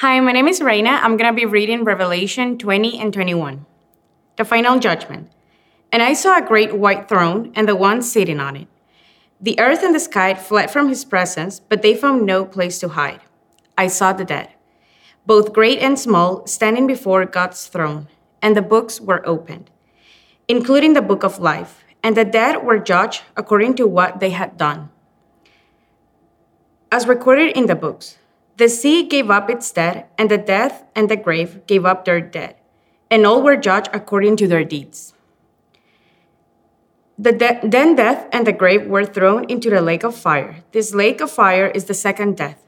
Hi, my name is Reina. I'm going to be reading Revelation 20 and 21. The final judgment. And I saw a great white throne and the one sitting on it. The earth and the sky fled from his presence, but they found no place to hide. I saw the dead, both great and small, standing before God's throne, and the books were opened, including the book of life, and the dead were judged according to what they had done. As recorded in the books, the sea gave up its dead, and the death and the grave gave up their dead, and all were judged according to their deeds. The de- then death and the grave were thrown into the lake of fire. This lake of fire is the second death.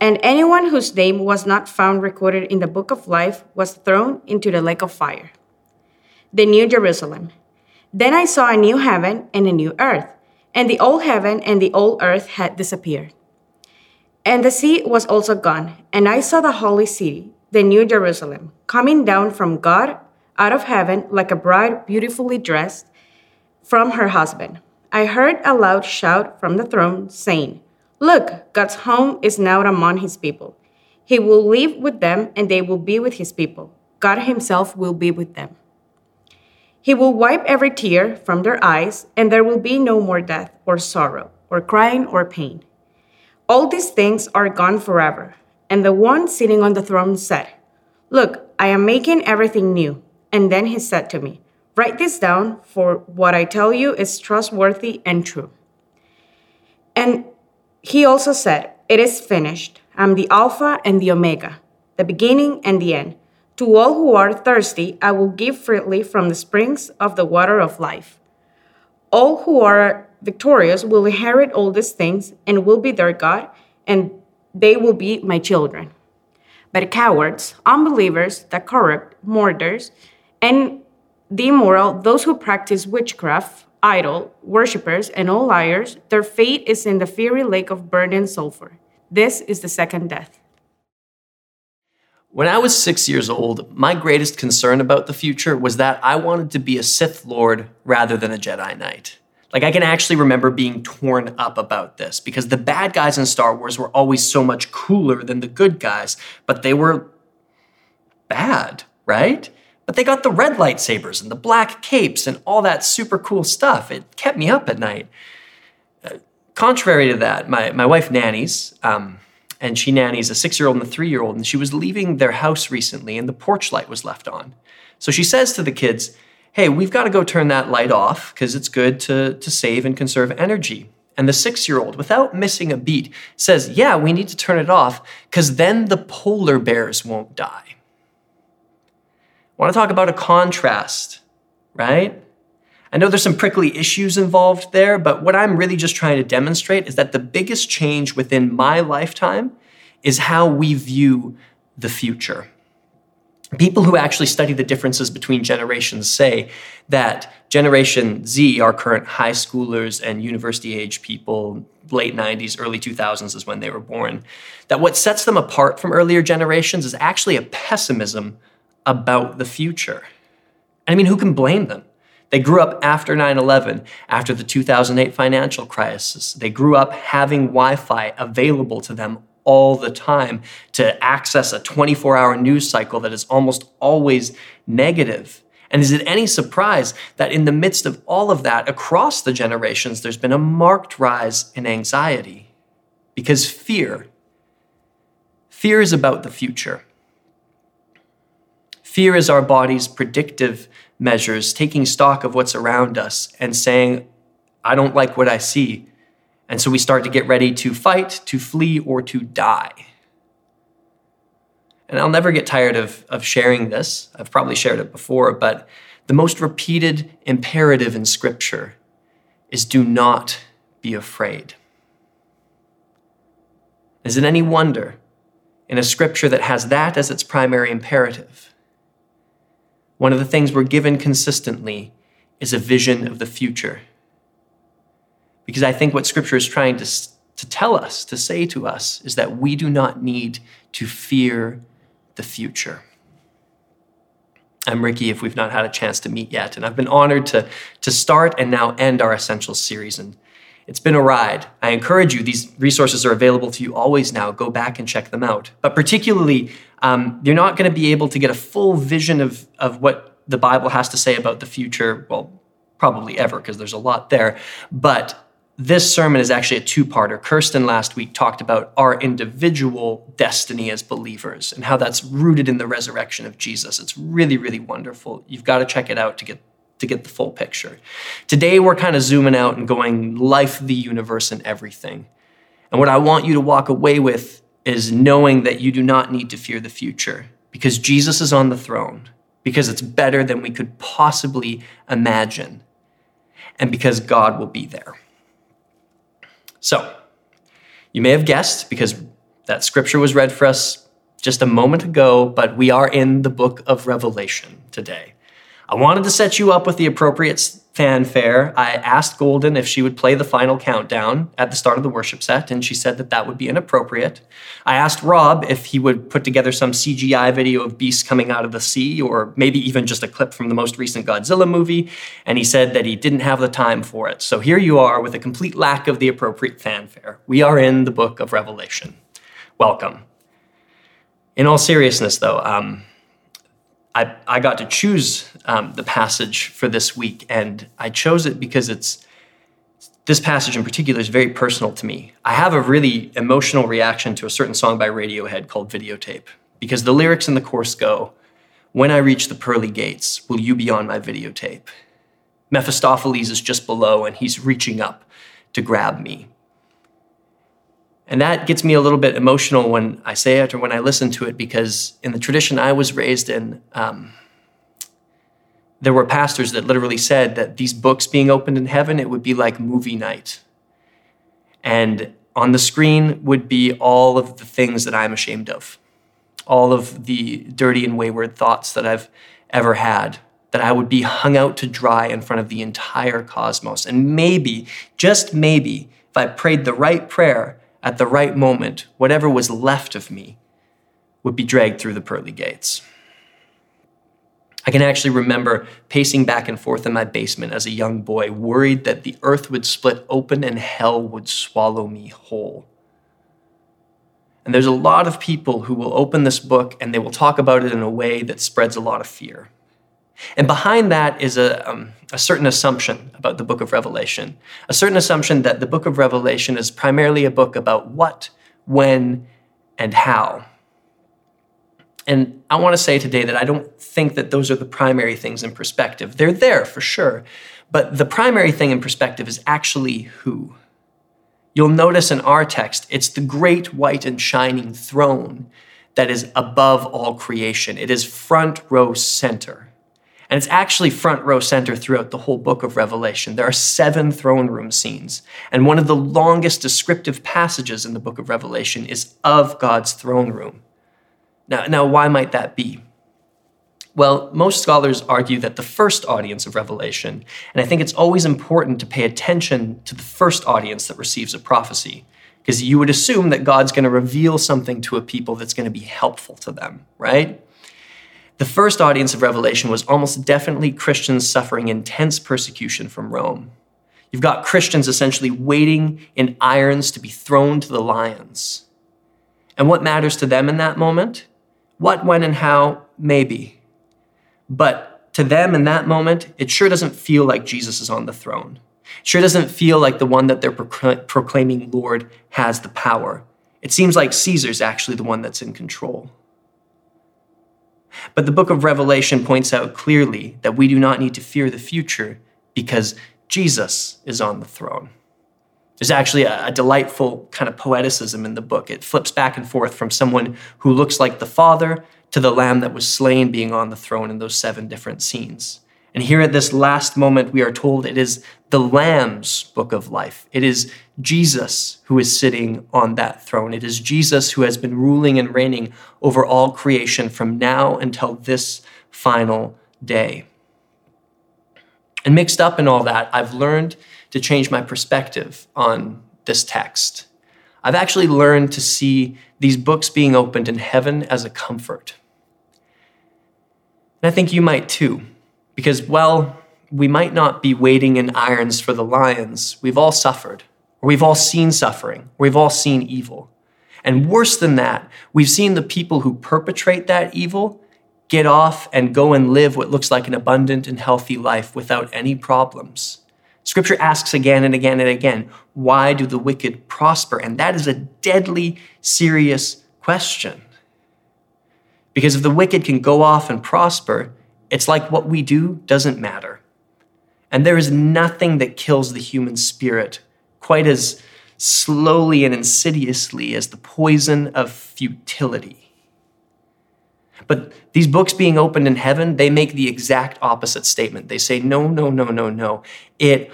And anyone whose name was not found recorded in the book of life was thrown into the lake of fire. The New Jerusalem. Then I saw a new heaven and a new earth, and the old heaven and the old earth had disappeared and the sea was also gone, and I saw the holy city, the new Jerusalem, coming down from God out of heaven like a bride beautifully dressed from her husband. I heard a loud shout from the throne saying, Look, God's home is now among his people. He will live with them, and they will be with his people. God himself will be with them. He will wipe every tear from their eyes, and there will be no more death, or sorrow, or crying, or pain all these things are gone forever. And the one sitting on the throne said, Look, I am making everything new. And then he said to me, Write this down, for what I tell you is trustworthy and true. And he also said, It is finished. I'm the Alpha and the Omega, the beginning and the end. To all who are thirsty, I will give freely from the springs of the water of life. All who are victorious will inherit all these things and will be their God, and they will be my children. But cowards, unbelievers, the corrupt, murderers, and the immoral, those who practice witchcraft, idol, worshippers, and all liars, their fate is in the fiery lake of burning sulfur. This is the second death. When I was six years old, my greatest concern about the future was that I wanted to be a Sith Lord rather than a Jedi Knight. Like, I can actually remember being torn up about this because the bad guys in Star Wars were always so much cooler than the good guys, but they were bad, right? But they got the red lightsabers and the black capes and all that super cool stuff. It kept me up at night. Uh, contrary to that, my, my wife nannies, um, and she nannies a six year old and a three year old, and she was leaving their house recently and the porch light was left on. So she says to the kids, hey, we've got to go turn that light off because it's good to, to save and conserve energy. And the six year old, without missing a beat, says, yeah, we need to turn it off because then the polar bears won't die. Want to talk about a contrast, right? I know there's some prickly issues involved there, but what I'm really just trying to demonstrate is that the biggest change within my lifetime is how we view the future. People who actually study the differences between generations say that Generation Z, our current high schoolers and university age people, late 90s, early 2000s is when they were born, that what sets them apart from earlier generations is actually a pessimism about the future. I mean, who can blame them? They grew up after 9 11, after the 2008 financial crisis. They grew up having Wi Fi available to them all the time to access a 24 hour news cycle that is almost always negative. And is it any surprise that in the midst of all of that, across the generations, there's been a marked rise in anxiety? Because fear, fear is about the future. Fear is our body's predictive measures, taking stock of what's around us and saying, I don't like what I see. And so we start to get ready to fight, to flee, or to die. And I'll never get tired of, of sharing this. I've probably shared it before, but the most repeated imperative in Scripture is do not be afraid. Is it any wonder in a Scripture that has that as its primary imperative? One of the things we're given consistently is a vision of the future. Because I think what Scripture is trying to, to tell us, to say to us, is that we do not need to fear the future. I'm Ricky, if we've not had a chance to meet yet, and I've been honored to, to start and now end our Essentials series. And It's been a ride. I encourage you, these resources are available to you always now. Go back and check them out. But particularly, um, you're not going to be able to get a full vision of, of what the Bible has to say about the future. Well, probably ever, because there's a lot there. But this sermon is actually a two parter. Kirsten last week talked about our individual destiny as believers and how that's rooted in the resurrection of Jesus. It's really, really wonderful. You've got to check it out to get to get the full picture. Today we're kind of zooming out and going life, the universe, and everything. And what I want you to walk away with is knowing that you do not need to fear the future because Jesus is on the throne, because it's better than we could possibly imagine, and because God will be there. So, you may have guessed because that scripture was read for us just a moment ago, but we are in the book of Revelation today. I wanted to set you up with the appropriate fanfare. I asked Golden if she would play the final countdown at the start of the worship set, and she said that that would be inappropriate. I asked Rob if he would put together some CGI video of beasts coming out of the sea, or maybe even just a clip from the most recent Godzilla movie, and he said that he didn't have the time for it. So here you are with a complete lack of the appropriate fanfare. We are in the book of Revelation. Welcome. In all seriousness, though, um, I, I got to choose um, the passage for this week, and I chose it because it's this passage in particular is very personal to me. I have a really emotional reaction to a certain song by Radiohead called Videotape because the lyrics in the chorus go, When I reach the pearly gates, will you be on my videotape? Mephistopheles is just below, and he's reaching up to grab me. And that gets me a little bit emotional when I say it or when I listen to it because in the tradition I was raised in, um, there were pastors that literally said that these books being opened in heaven, it would be like movie night. And on the screen would be all of the things that I'm ashamed of, all of the dirty and wayward thoughts that I've ever had, that I would be hung out to dry in front of the entire cosmos. And maybe, just maybe, if I prayed the right prayer, at the right moment, whatever was left of me would be dragged through the pearly gates. I can actually remember pacing back and forth in my basement as a young boy, worried that the earth would split open and hell would swallow me whole. And there's a lot of people who will open this book and they will talk about it in a way that spreads a lot of fear. And behind that is a, um, a certain assumption about the book of Revelation, a certain assumption that the book of Revelation is primarily a book about what, when, and how. And I want to say today that I don't think that those are the primary things in perspective. They're there for sure, but the primary thing in perspective is actually who. You'll notice in our text, it's the great white and shining throne that is above all creation. It is front row center. And it's actually front row center throughout the whole book of Revelation. There are seven throne room scenes. And one of the longest descriptive passages in the book of Revelation is of God's throne room. Now, now why might that be? Well, most scholars argue that the first audience of Revelation, and I think it's always important to pay attention to the first audience that receives a prophecy, because you would assume that God's going to reveal something to a people that's going to be helpful to them, right? The first audience of Revelation was almost definitely Christians suffering intense persecution from Rome. You've got Christians essentially waiting in irons to be thrown to the lions. And what matters to them in that moment? What, when, and how? Maybe. But to them in that moment, it sure doesn't feel like Jesus is on the throne. It sure doesn't feel like the one that they're proclaiming Lord has the power. It seems like Caesar's actually the one that's in control. But the book of Revelation points out clearly that we do not need to fear the future because Jesus is on the throne. There's actually a, a, delightful kind of poeticism in the book. It flips back and forth from someone who looks like the Father to the Lamb that was slain being on the throne in those seven different scenes. And here at this last moment, we are told it is the Lamb's book of life. It is Jesus who is sitting on that throne. It is Jesus who has been ruling and reigning over all creation from now until this final day. And mixed up in all that, I've learned to change my perspective on this text. I've actually learned to see these books being opened in heaven as a comfort. And I think you might too. Because, well, we might not be waiting in irons for the lions. We've all suffered. or We've all seen suffering. or We've all seen evil. And worse than that, we've seen the people who perpetrate that evil get off and go and live what looks like an abundant and healthy life without any problems. Scripture asks again and again and again, why do the wicked prosper? And that is a deadly serious question. Because if the wicked can go off and prosper, it's like what we do doesn't matter. And there is nothing that kills the human spirit quite as slowly and insidiously as the poison of futility. But these books being opened in heaven, they make the exact opposite statement. They say, no, no, no, no, no. It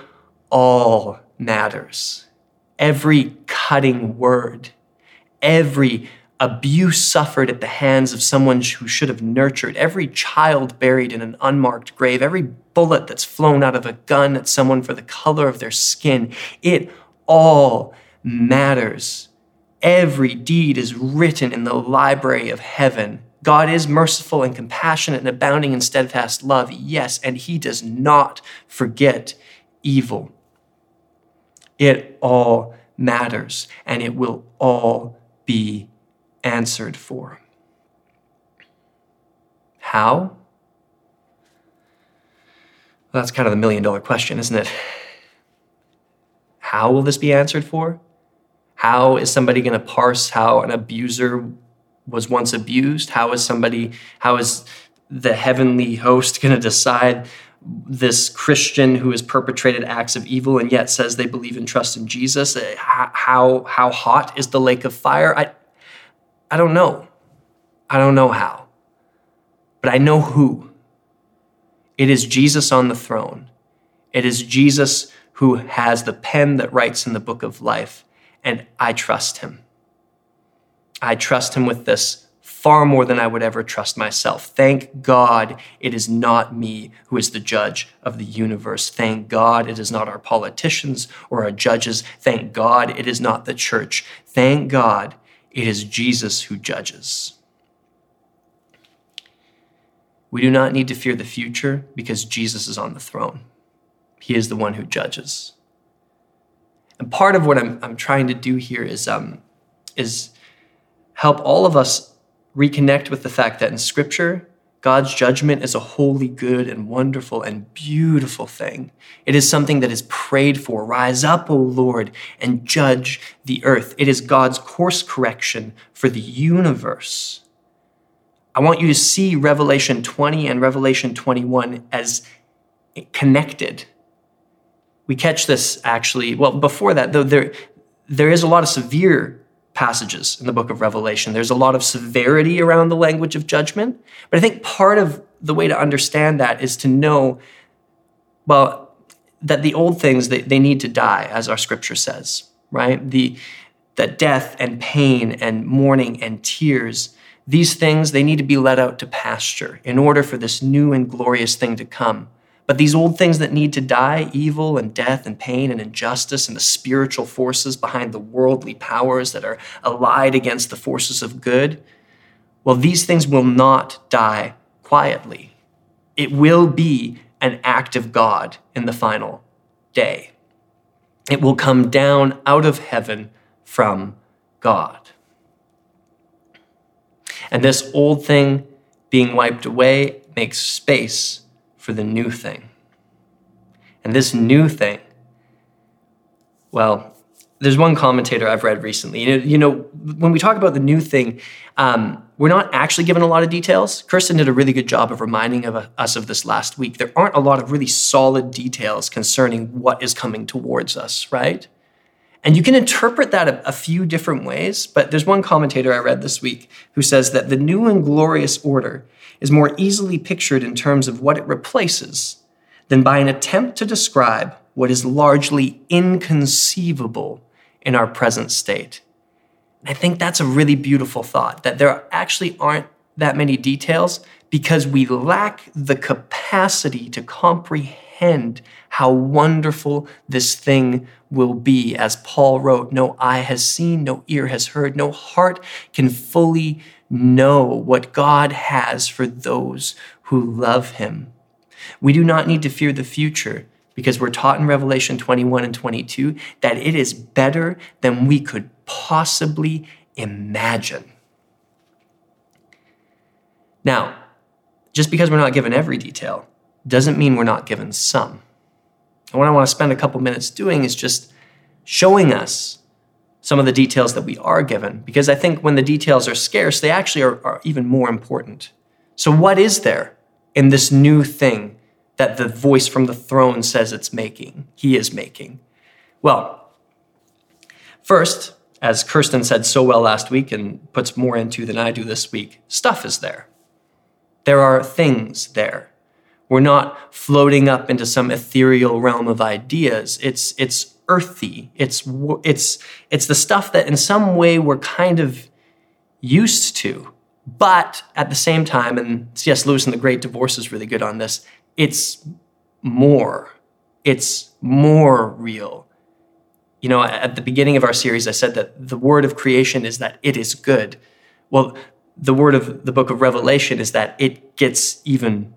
all matters. Every cutting word, every abuse suffered at the hands of someone who should have nurtured, every child buried in an unmarked grave, every bullet that's flown out of a gun at someone for the color of their skin, it all matters. Every deed is written in the library of heaven. God is merciful and compassionate and abounding in steadfast love, yes, and He does not forget evil. It all matters, and it will all be answered for. How? Well, that's kind of the million dollar question, isn't it? How will this be answered for? How is somebody going to parse how an abuser was once abused? How is somebody, how is the heavenly host going to decide this Christian who has perpetrated acts of evil and yet says they believe and trust in Jesus? Uh, how, how hot is the lake of fire? I, I don't know. I don't know how. But I know who. It is Jesus on the throne. It is Jesus who has the pen that writes in the book of life, and I trust him. I trust him with this far more than I would ever trust myself. Thank God it is not me who is the judge of the universe. Thank God it is not our politicians or our judges. Thank God it is not the church. Thank God it is Jesus who judges. We do not need to fear the future because Jesus is on the throne. He is the one who judges. And part of what I'm, I'm trying to do here is, um, is help all of us reconnect with the fact that in Scripture, God's judgment is a holy, good, and wonderful and beautiful thing. It is something that is prayed for. Rise up, O Lord, and judge the earth. It is God's course correction for the universe. I want you to see Revelation 20 and Revelation 21 as connected. We catch this actually, well, before that, though, there, there is a lot of severe passages in the book of Revelation. There's a lot of severity around the language of judgment. But I think part of the way to understand that is to know, well, that the old things, they, they need to die, as our scripture says, right? The, that death and pain and mourning and tears, these things, they need to be let out to pasture in order for this new and glorious thing to come. But these old things that need to die, evil and death and pain and injustice and the spiritual forces behind the worldly powers that are allied against the forces of good, well, these things will not die quietly. It will be an act of God in the final day. It will come down out of heaven from God. And this old thing being wiped away makes space for the new thing. And this new thing, well, there's one commentator I've read recently. You know, you know when we talk about the new thing, um, we're not actually given a lot of details. Kirsten did a really good job of reminding of, us of this last week. There aren't a lot of really solid details concerning what is coming towards us, right? And you can interpret that a, a, few different ways, but there's one commentator I read this week who says that the new and glorious order is more easily pictured in terms of what it replaces than by an attempt to describe what is largely inconceivable in our present state. And I think that's a really beautiful thought that there actually aren't that many details because we lack the capacity to comprehend how wonderful this thing will be. As Paul wrote, no eye has seen, no ear has heard, no heart can fully know what God has for those who love him. We do not need to fear the future because we're taught in Revelation 21 and 22 that it is better than we could possibly imagine. Now, just because we're not given every detail doesn't mean we're not given some. And what I want to spend a couple minutes doing is just showing us some of the details that we are given, because I think when the details are scarce, they actually are, are even more important. So, what is there in this new thing that the voice from the throne says it's making, he is making? Well, first, as Kirsten said so well last week and puts more into than I do this week, stuff is there. There are things there. We're not floating up into some ethereal realm of ideas. It's, it's earthy. It's, it's, it's the stuff that in some way we're kind of used to. But at the same time, and C.S. Lewis and The Great Divorce is really good on this, it's more. It's more real. You know, at the beginning of our series, I said that the word of creation is that it is good. Well, the word of the book of Revelation is that it gets even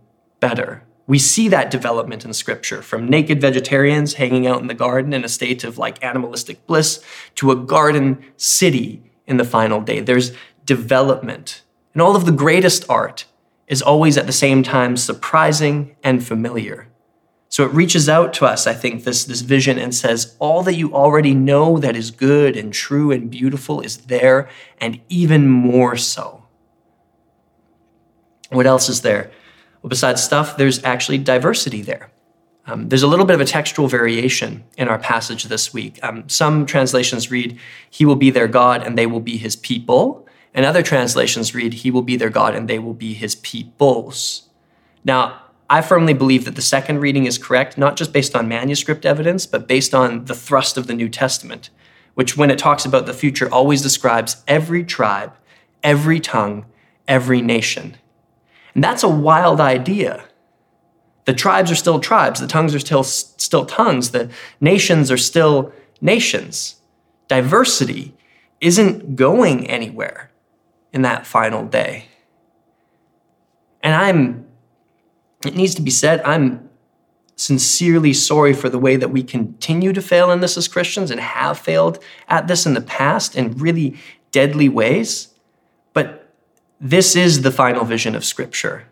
better. We see that development in scripture from naked vegetarians hanging out in the garden in a state of like animalistic bliss to a garden city in the final day. There's development. And all of the greatest art is always at the same time surprising and familiar. So it reaches out to us, I think, this, this vision and says, all that you already know that is good and true and beautiful is there, and even more so. What else is there? Well, besides stuff, there's actually diversity there. Um, there's a little bit of a textual variation in our passage this week. Um, some translations read, He will be their God and they will be His people. And other translations read, He will be their God and they will be His peoples. Now, I firmly believe that the second reading is correct, not just based on manuscript evidence, but based on the thrust of the New Testament, which, when it talks about the future, always describes every tribe, every tongue, every nation. And that's a wild idea. The tribes are still tribes, the tongues are still, still tongues, the nations are still nations. Diversity isn't going anywhere in that final day. And I'm, it needs to be said, I'm sincerely sorry for the way that we continue to fail in this as Christians and have failed at this in the past in really deadly ways. This is the final vision of Scripture.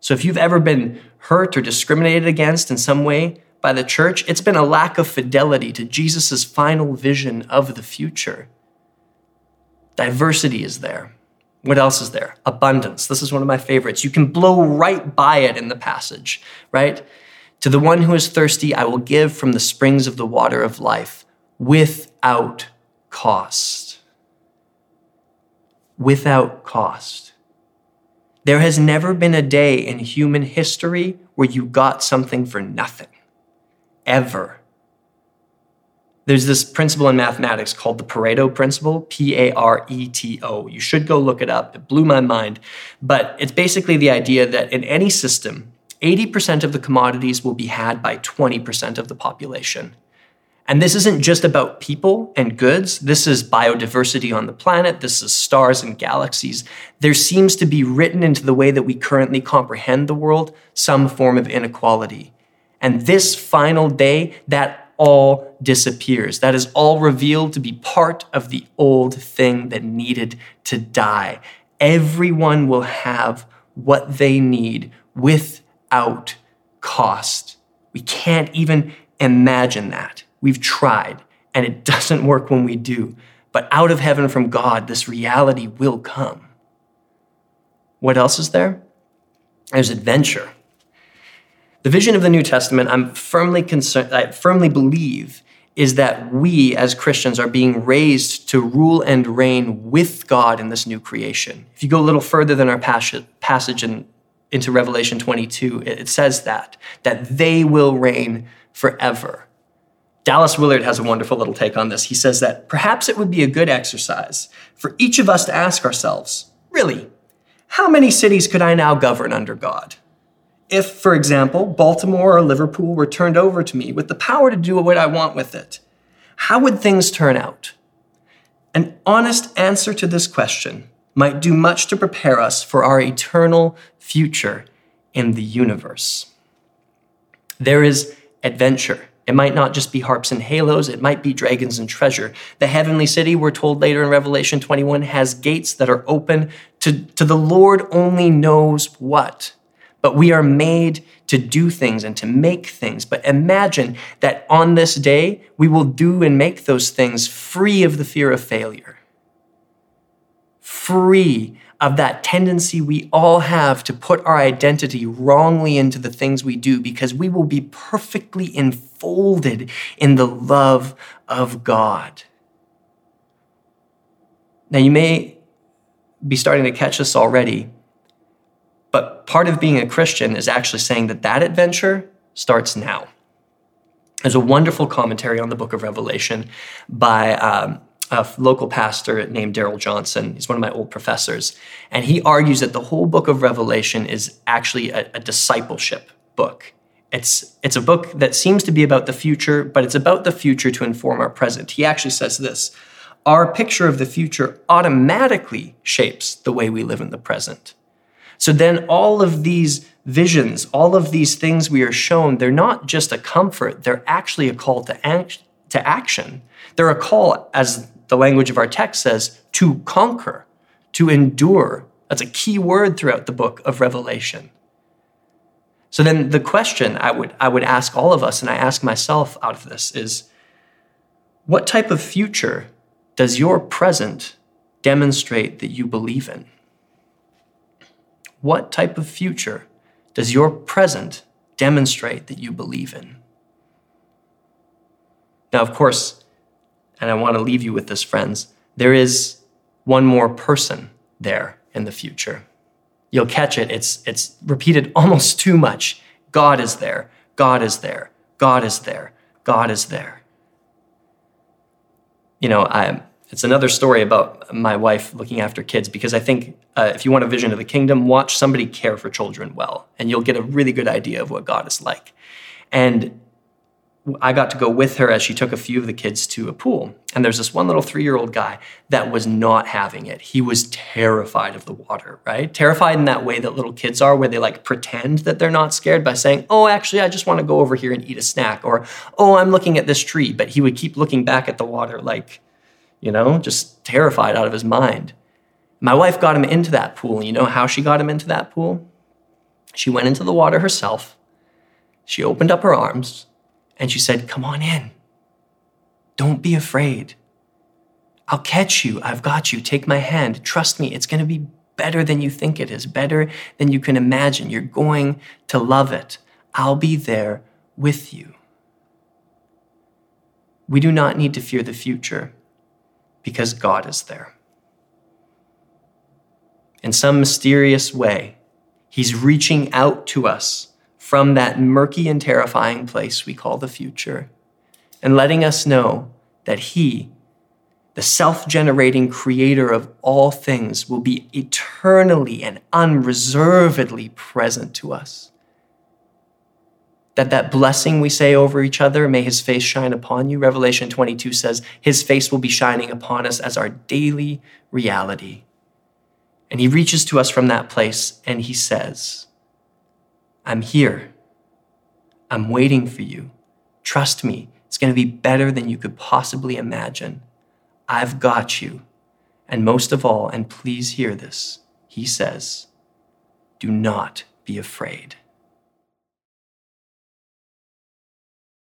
So if you've ever been hurt or discriminated against in some way by the church, it's been a lack of fidelity to Jesus' final vision of the future. Diversity is there. What else is there? Abundance. This is one of my favorites. You can blow right by it in the passage, right? To the one who is thirsty, I will give from the springs of the water of life without cost without cost. There has never been a day in human history where you got something for nothing. Ever. There's this principle in mathematics called the Pareto principle, P A R E T O. You should go look it up. It blew my mind. But it's basically the idea that in any system, 80% of the commodities will be had by 20% of the population. And this isn't just about people and goods. This is biodiversity on the planet. This is stars and galaxies. There seems to be written into the way that we currently comprehend the world some form of inequality. And this final day, that all disappears. That is all revealed to be part of the old thing that needed to die. Everyone will have what they need without cost. We can't even imagine that. We've tried, and it doesn't work when we do. But out of heaven from God, this reality will come. What else is there? There's adventure. The vision of the New Testament, I'm firmly concerned, I firmly believe, is that we as Christians are being raised to rule and reign with God in this new creation. If you go a little further than our passage in, into Revelation 22, it says that, that they will reign forever. Dallas Willard has a wonderful little take on this. He says that perhaps it would be a good exercise for each of us to ask ourselves really, how many cities could I now govern under God? If, for example, Baltimore or Liverpool were turned over to me with the power to do what I want with it, how would things turn out? An honest answer to this question might do much to prepare us for our eternal future in the universe. There is adventure. It might not just be harps and halos, it might be dragons and treasure. The heavenly city, we're told later in Revelation 21, has gates that are open to, to the Lord only knows what. But we are made to do things and to make things. But imagine that on this day, we will do and make those things free of the fear of failure, free of that tendency we all have to put our identity wrongly into the things we do because we will be perfectly enfolded in the love of God. Now, you may be starting to catch this already, but part of being a Christian is actually saying that that adventure starts now. There's a wonderful commentary on the book of Revelation by um, a local pastor named Darrell Johnson. He's one of my old professors. And he argues that the whole book of Revelation is actually a, a discipleship book. It's, it's a book that seems to be about the future, but it's about the future to inform our present. He actually says this Our picture of the future automatically shapes the way we live in the present. So then, all of these visions, all of these things we are shown, they're not just a comfort, they're actually a call to, act, to action. They're a call, as the language of our text says, to conquer, to endure. That's a key word throughout the book of Revelation. So then the question I would, I would ask all of us, and I ask myself out of this, is what type of future does your present demonstrate that you believe in? What type of future does your present demonstrate that you believe in? Now, of course, and I want to leave you with this, friends. There is one more person there in the future. You'll catch it. It's, it's repeated almost too much. God is there. God is there. God is there. God is there. You know, I, it's another story about my wife looking after kids because I think uh, if you want a vision of the kingdom, watch somebody care for children well, and you'll get a really good idea of what God is like. And I got to go with her as she took a few of the kids to a pool. And there's this one little three year old guy that was not having it. He was terrified of the water, right? Terrified in that way that little kids are, where they like pretend that they're not scared by saying, Oh, actually, I just want to go over here and eat a snack. Or, Oh, I'm looking at this tree. But he would keep looking back at the water, like, you know, just terrified out of his mind. My wife got him into that pool. You know how she got him into that pool? She went into the water herself. She opened up her arms and she said, Come on in. Don't be afraid. I'll catch you. I've got you. Take my hand. Trust me, it's going to be better than you think it is, better than you can imagine. You're going to love it. I'll be there with you. We do not need to fear the future because God is there. In some mysterious way, He's reaching out to us from that murky and terrifying place we call the future and letting us know that He, the self generating creator of all things, will be eternally and unreservedly present to us. That that blessing we say over each other, may his face shine upon you, Revelation 22 says, his face will be shining upon us as our daily reality. And he reaches to us from that place and he says, I'm here. I'm waiting for you. Trust me, it's going to be better than you could possibly imagine. I've got you. And most of all, and please hear this, he says, do not be afraid.